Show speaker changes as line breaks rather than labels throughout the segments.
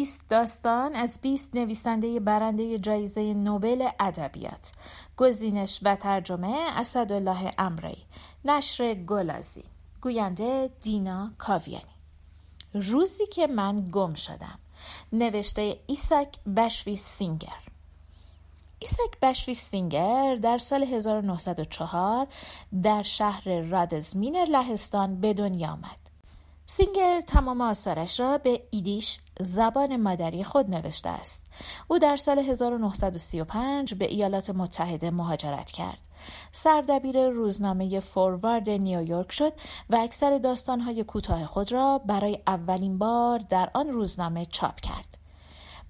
20 داستان از 20 نویسنده برنده جایزه نوبل ادبیات. گزینش و ترجمه اسدالله امرایی. نشر گل‌آذین. گوینده دینا کاویانی. روزی که من گم شدم. نوشته ایساک بشویس سینگر. ایساک بشویس سینگر در سال 1904 در شهر رادزمینر لهستان به دنیا آمد. سینگر تمام آثارش را به ایدیش زبان مادری خود نوشته است. او در سال 1935 به ایالات متحده مهاجرت کرد. سردبیر روزنامه فوروارد نیویورک شد و اکثر داستانهای کوتاه خود را برای اولین بار در آن روزنامه چاپ کرد.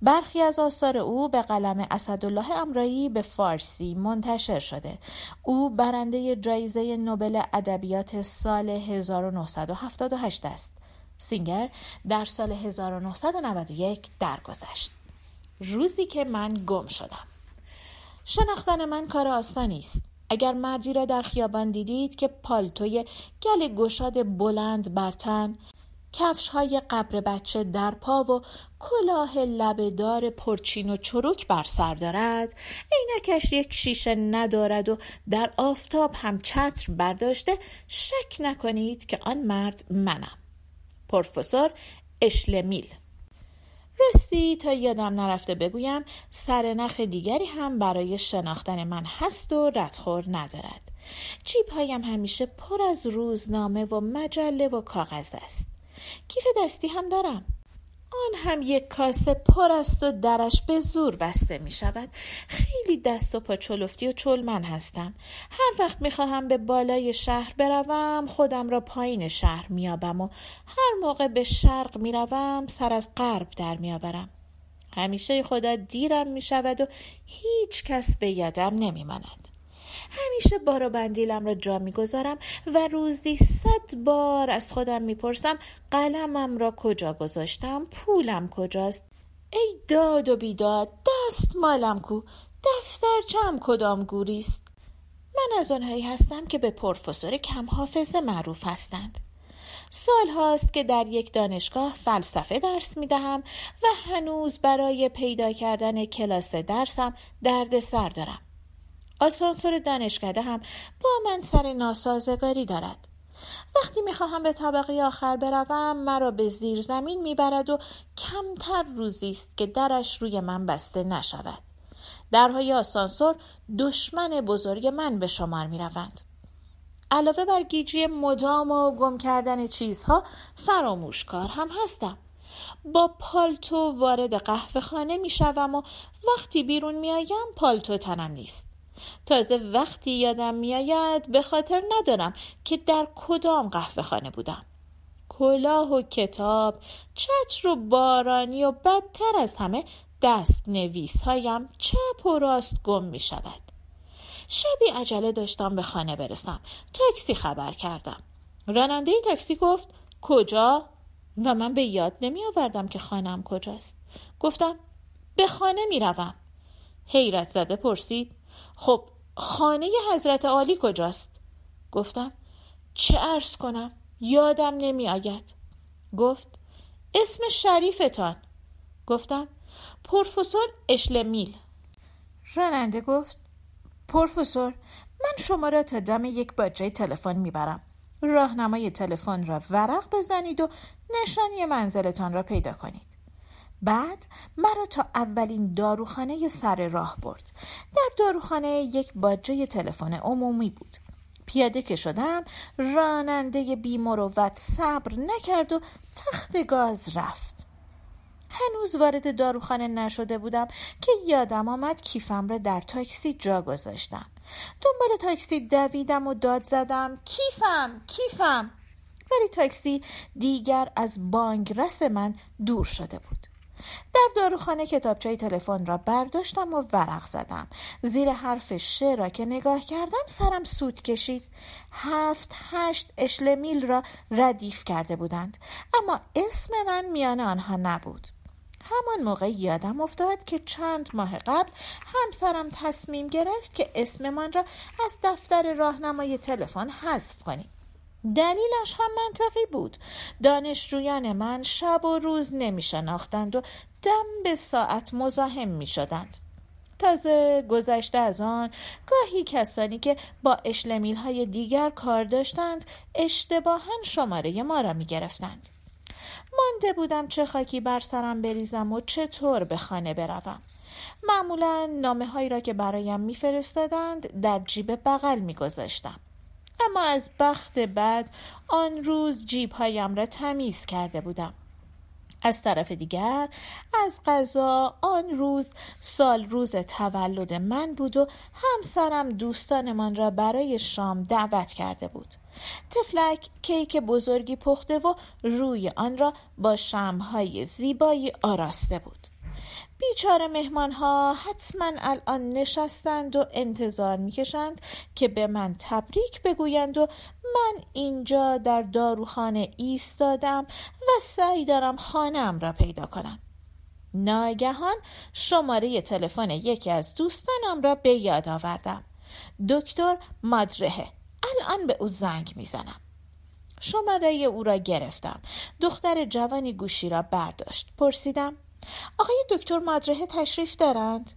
برخی از آثار او به قلم اسدالله امرایی به فارسی منتشر شده. او برنده جایزه نوبل ادبیات سال 1978 است. سینگر در سال 1991 درگذشت. روزی که من گم شدم. شناختن من کار آسانی است. اگر مردی را در خیابان دیدید که پالتوی گل گشاد بلند بر تن کفش های قبر بچه در پا و کلاه لبهدار پرچین و چروک بر سر دارد. عینکش یک شیشه ندارد و در آفتاب هم چتر برداشته شک نکنید که آن مرد منم. پروفسور اشلمیل. راستی تا یادم نرفته بگویم سرنخ دیگری هم برای شناختن من هست و ردخور ندارد. جیب هایم همیشه پر از روزنامه و مجله و کاغذ است. کیف دستی هم دارم. آن هم یک کاسه پر است و درش به زور بسته می شود. خیلی دست و پا چلفتی و چلمن هستم. هر وقت می خواهم به بالای شهر بروم خودم را پایین شهر میابم و هر موقع به شرق می روم سر از غرب در میآورم همیشه خدا دیرم می شود و هیچ کس به یدم نمی ماند. همیشه بار و بندیلم را جا می‌گذارم و روزی صد بار از خودم می‌پرسم قلمم را کجا گذاشتم پولم کجاست؟ ای داد و بیداد دست مالم کو دفترچم کدام گوریست؟ من از آنهایی هستم که به پروفسور کم حافظه معروف هستند. سال هاست که در یک دانشگاه فلسفه درس می دهم و هنوز برای پیدا کردن کلاس درسم درد سر دارم. آسانسور دانشکده هم با من سر ناسازگاری دارد. وقتی می‌خواهم به طبقه آخر بروم مرا به زیر زمین می‌برد و کمتر روزی است که درش روی من بسته نشود. درهای آسانسور دشمن بزرگ من به شمار می‌روند. علاوه بر گیجی مدام و گم کردن چیزها فراموشکار هم هستم. با پالتو وارد قهوه خانه می شوم و وقتی بیرون می آیم پالتو تنم نیست. تازه وقتی یادم میآید به خاطر ندارم که در کدام قهوه خانه بودم. کلاه و کتاب چتر و بارانی و بدتر از همه دست نویس هایم چپ و راست گم می شود شبی عجله داشتم به خانه برسم. تاکسی خبر کردم. راننده تاکسی گفت کجا؟ و من به یاد نمی آوردم که خانم کجاست. گفتم به خانه می روم حیرت زده پرسید خب خانه حضرت عالی کجاست؟ گفتم چه عرض کنم؟ یادم نمی آید. گفت اسم شریفتان گفتم پروفسور اشلمیل راننده گفت پروفسور من شما را تا دم یک باجه تلفن می‌برم راهنمای تلفن را ورق بزنید و نشانی منزلتان را پیدا کنید بعد مرا تا اولین داروخانه سر راه برد. در داروخانه یک باجه تلفن عمومی بود. پیاده که شدم راننده بیمروت صبر نکرد و تخت گاز رفت. هنوز وارد داروخانه نشده بودم که یادم آمد کیفم را در تاکسی جا گذاشتم. دنبال تاکسی دویدم و داد زدم کیفم کیفم. ولی تاکسی دیگر از بانگرس من دور شده بود. در داروخانه کتابچه تلفن را برداشتم و ورق زدم. زیر حرف ش را که نگاه کردم سرم سود کشید. هفت هشت اشلمیل را ردیف کرده بودند. اما اسم من میان آنها نبود. همان موقع یادم افتاد که چند ماه قبل همسرم تصمیم گرفت که اسممان را از دفتر راهنمای تلفن حذف کنیم. دلیلش هم منطقی بود دانشجویان من شب و روز نمی شناختند و دم به ساعت مزاحم می شدند تازه گذشته از آن گاهی کسانی که با اشلمیل های دیگر کار داشتند اشتباها شماره ما را می گرفتند. مانده بودم چه خاکی بر سرم بریزم و چطور به خانه بروم. معمولا نامه هایی را که برایم میفرستادند در جیب بغل میگذاشتم اما از بخت بعد آن روز جیب هایم را تمیز کرده بودم. از طرف دیگر از غذا آن روز سال روز تولد من بود و همسرم دوستانمان را برای شام دعوت کرده بود. تفلک کیک بزرگی پخته و روی آن را با شمهای زیبایی آراسته بود. بیچاره مهمان ها حتما الان نشستند و انتظار می‌کشند که به من تبریک بگویند و من اینجا در داروخانه ایستادم و سعی دارم خانم را پیدا کنم. ناگهان شماره تلفن یکی از دوستانم را به یاد آوردم. دکتر مادرهه. الان به او زنگ می‌زنم. شماره او را گرفتم. دختر جوانی گوشی را برداشت. پرسیدم آقای دکتر مادرهه تشریف دارند؟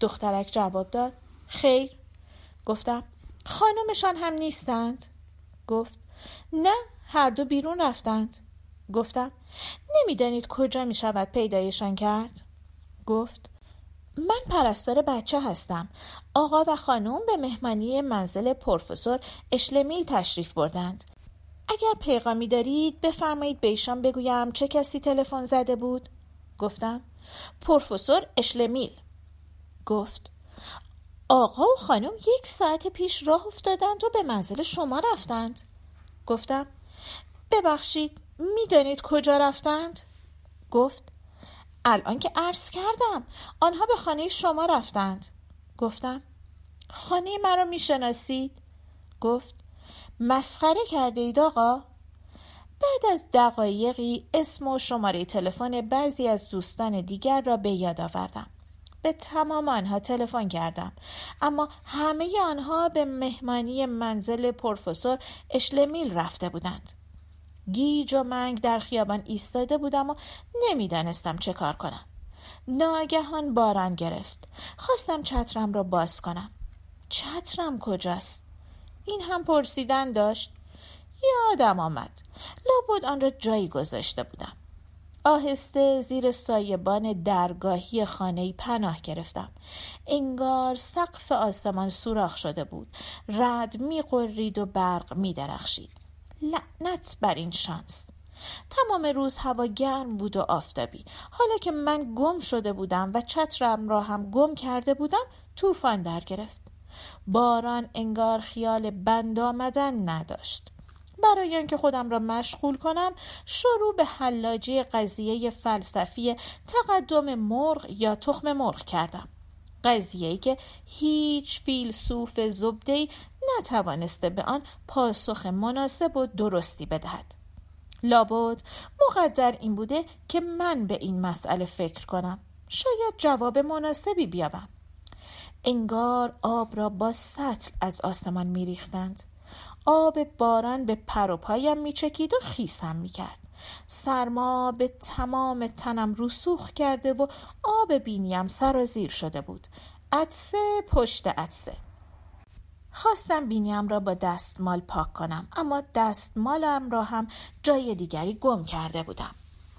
دخترک جواب داد خیر گفتم خانمشان هم نیستند؟ گفت نه هر دو بیرون رفتند گفتم نمی‌دانید کجا می شود پیدایشان کرد؟ گفت من پرستار بچه هستم آقا و خانم به مهمانی منزل پروفسور اشلمیل تشریف بردند اگر پیغامی دارید بفرمایید به ایشان بگویم چه کسی تلفن زده بود گفتم. پروفسور اشلمیل. گفت آقا و خانم یک ساعت پیش راه افتادند و به منزل شما رفتند. گفتم ببخشید می‌دانید کجا رفتند؟ گفت الان که عرض کردم آنها به خانه شما رفتند. گفتم خانه مرا می‌شناسید؟ گفت مسخره کرده اید آقا. بعد از دقایقی اسم و شماره تلفن بعضی از دوستان دیگر را به یاد آوردم. به تمام آنها تلفن کردم. اما همه آنها به مهمانی منزل پروفسور اشلمیل رفته بودند. گیج و منگ در خیابان ایستاده بودم و نمی‌دانستم چه کار کنم. ناگهان باران گرفت. خواستم چترم را باز کنم. چترم کجاست؟ این هم پرسیدن داشت. یادم آمد. لابد آن را جایی گذاشته بودم. آهسته زیر سایبان درگاهی خانه پناه گرفتم. انگار سقف آسمان سوراخ شده بود. رد میقرید و برق میدرخشید. لعنت بر این شانس. تمام روز هوا گرم بود و آفتابی. حالا که من گم شده بودم و چترم را هم گم کرده بودم طوفان در گرفت. باران انگار خیال بند آمدن نداشت. برای اینکه خودم را مشغول کنم شروع به حلاجی قضیه فلسفی تقدم مرغ یا تخم مرغ کردم. قضیه که هیچ فیلسوف زبدهی نتوانسته به آن پاسخ مناسب و درستی بدهد. لابد مقدر این بوده که من به این مسئله فکر کنم. شاید جواب مناسبی بیابم. انگار آب را با سطل از آسمان میریختند. آب باران به پر و پایم میچکید و خیسم می‌کرد. سرما به تمام تنم رسوخ کرده و آب بینیم سرازیر شده بود. عدسه پشت عدسه خواستم بینیم را با دستمال پاک کنم اما دستمالم را هم جای دیگری گم کرده بودم.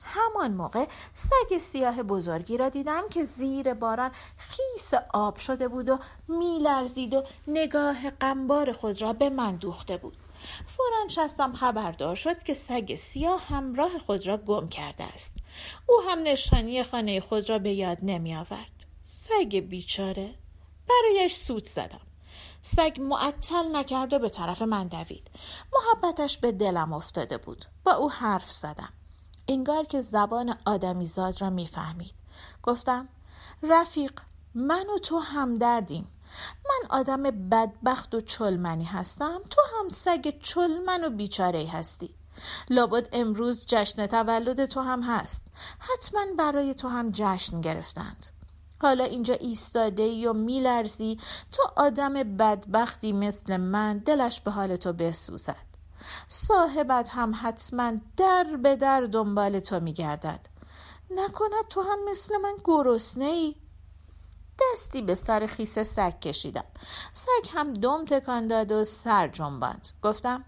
همان موقع سگ سیاه بزرگی را دیدم که زیر باران خیس آب شده بود و میلرزید و نگاه قنبار خود را به من دوخته بود. فورا شستم خبردار شد که سگ سیاه همراه خود را گم کرده است. او هم نشانی خانه خود را به یاد نمی آورد. سگ بیچاره. برایش سود زدم. سگ معطل نکرده به طرف من دوید. محبتش به دلم افتاده بود. با او حرف زدم. انگار که زبان آدمیزاد را می‌فهمید. گفتم رفیق من و تو همدردیم. من آدم بدبخت و چلمنی هستم تو هم سگ چلمن و بیچاره هستی. لابد امروز جشن تولد تو هم هست. حتما برای تو هم جشن گرفتند. حالا اینجا ایستاده ای و میلرزی تو آدم بدبختی مثل من دلش به حال تو بسوزد. صاحبت هم حتما در به در دنبال تو میگردد. نکند تو هم مثل من گرسنه ای دستی به سر خیس سگ کشیدم. سگ هم دم تکان داد و سر جنباند. گفتم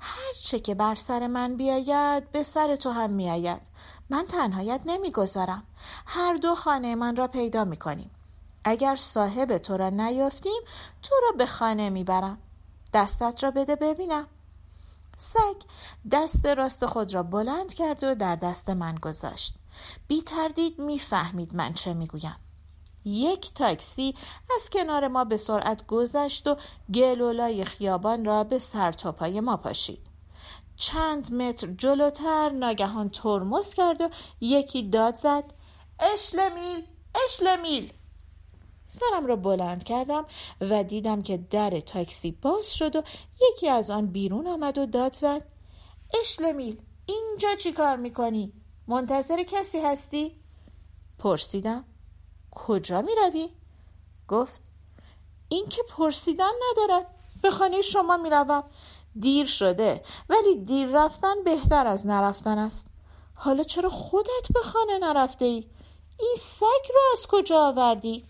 هر چه که بر سر من بیاید به سر تو هم میآید. من تنهایت نمی‌گذارم. هر دو خانه من را پیدا می‌کنیم. اگر صاحب تو را نیافتیم تو را به خانه می‌برم. دستت را بده ببینم. سگ دست راست خود را بلند کرد و در دست من گذاشت. بی تردید می‌فهمید من چه می‌گویم. یک تاکسی از کنار ما به سرعت گذشت و گلولای خیابان را به سرتاپای ما پاشید. چند متر جلوتر ناگهان ترمز کرد و یکی داد زد. اشلمیل! اشلمیل! سرم را بلند کردم و دیدم که در تاکسی باز شد و یکی از آن بیرون آمد و داد زد اشلمیل اینجا چی کار می‌کنی؟ منتظر کسی هستی؟ پرسیدم کجا می روی؟ گفت این که پرسیدن ندارد به خانه شما می روم دیر شده ولی دیر رفتن بهتر از نرفتن است حالا چرا خودت به خانه نرفته ای؟ این سگ رو از کجا آوردی؟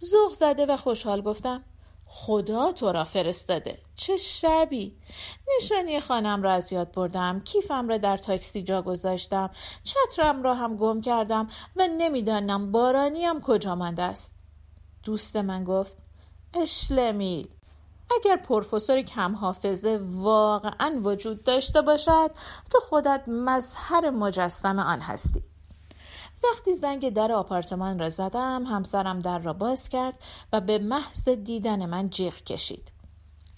زوغ زده و خوشحال گفتم خدا تو را فرستاده چه شبی؟ نشانی خانم را از یاد بردم کیفم را در تاکسی جا گذاشتم چترم را هم گم کردم و نمی‌دانم بارانیم کجا مانده است. دوست من گفت اشلمیل اگر پروفسور کم حافظه واقعا وجود داشته باشد تو خودت مظهر مجسم آن هستی. وقتی زنگ در آپارتمان را زدم همسرم در را باز کرد و به محض دیدن من جیغ کشید.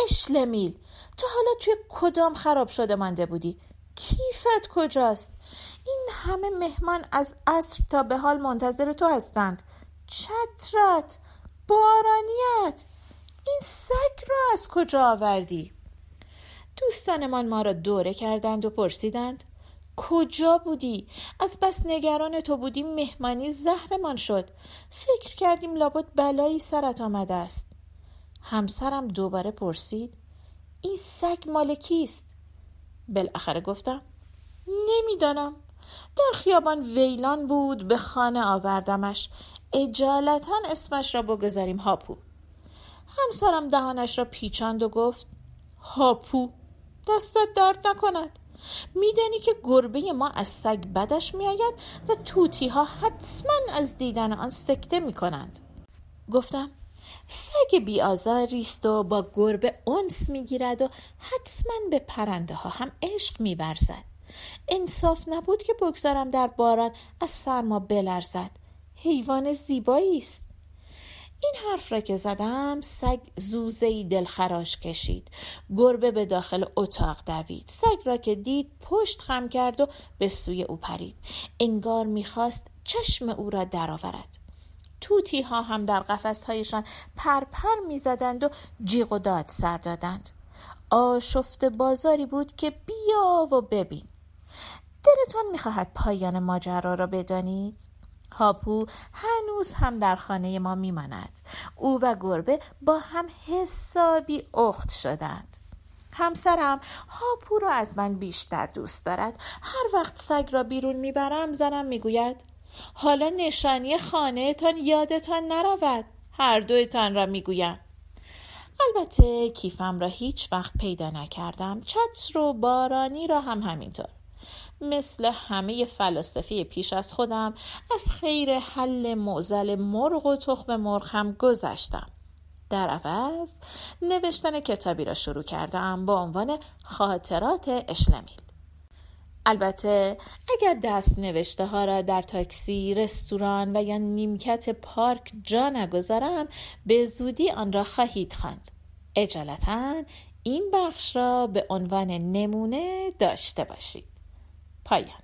اشلمیل تو حالا توی کدام خراب شده مانده بودی؟ کیفت کجاست؟ این همه مهمان از عصر تا به حال منتظر تو هستند. چترت بارانیت این سگ را از کجا آوردی؟ دوستانمان ما را دوره کردند و پرسیدند. کجا بودی؟ از بس نگران تو بودیم مهمانی زهرمان شد. فکر کردیم لابد بلایی سرت آمده است. همسرم دوباره پرسید این سگ مال کیست؟ بالاخره گفتم نمی‌دانم. در خیابان ویلان بود به خانه آوردمش. اجالتا اسمش را بگذاریم هاپو. همسرم دهانش را پیچاند و گفت هاپو دستت درد نکند. میدانی که گربه ما از سگ بدش میآید و توتی ها حتما از دیدن آن سکته می‌کنند. گفتم سگ بیازاری است و با گربه انس می‌گیرد و حتما به پرنده ها هم عشق میورزد. انصاف نبود که بگذارم در باران از سرما بلرزد. حیوان زیبایی است. این حرف را که زدم سگ زوزهی دلخراش کشید. گربه به داخل اتاق دوید. سگ را که دید پشت خم کرد و به سوی او پرید. انگار می‌خواست چشم او را درآورد. توتی ها هم در قفس هایشان پرپر می‌زدند و جیغ و داد سر دادند. آشفت بازاری بود که بیا و ببین. دلتان می‌خواهد پایان ماجرا را بدانید؟ هاپو هنوز هم در خانه ما میماند. او و گربه با هم حسابی اخت شدند. همسرم هاپو را از من بیشتر دوست دارد. هر وقت سگ را بیرون می‌برم زنم می‌گوید حالا نشانی خانهتان یادتان نرود. هر دویتان را می‌گویم. البته کیفم را هیچ وقت پیدا نکردم. چتر و بارانی را هم همینطور. مثل همه فلاسفه پیش از خودم از خیر حل معزل مرغ و تخم مرغ هم گذشتم در عوض نوشتن کتابی را شروع کردم با عنوان خاطرات اشلمیل البته اگر دست نوشته ها را در تاکسی، رستوران و یا نیمکت پارک جا نگذارم به زودی آن را خواهید خواند. اجالتا این بخش را به عنوان نمونه داشته باشید. پایان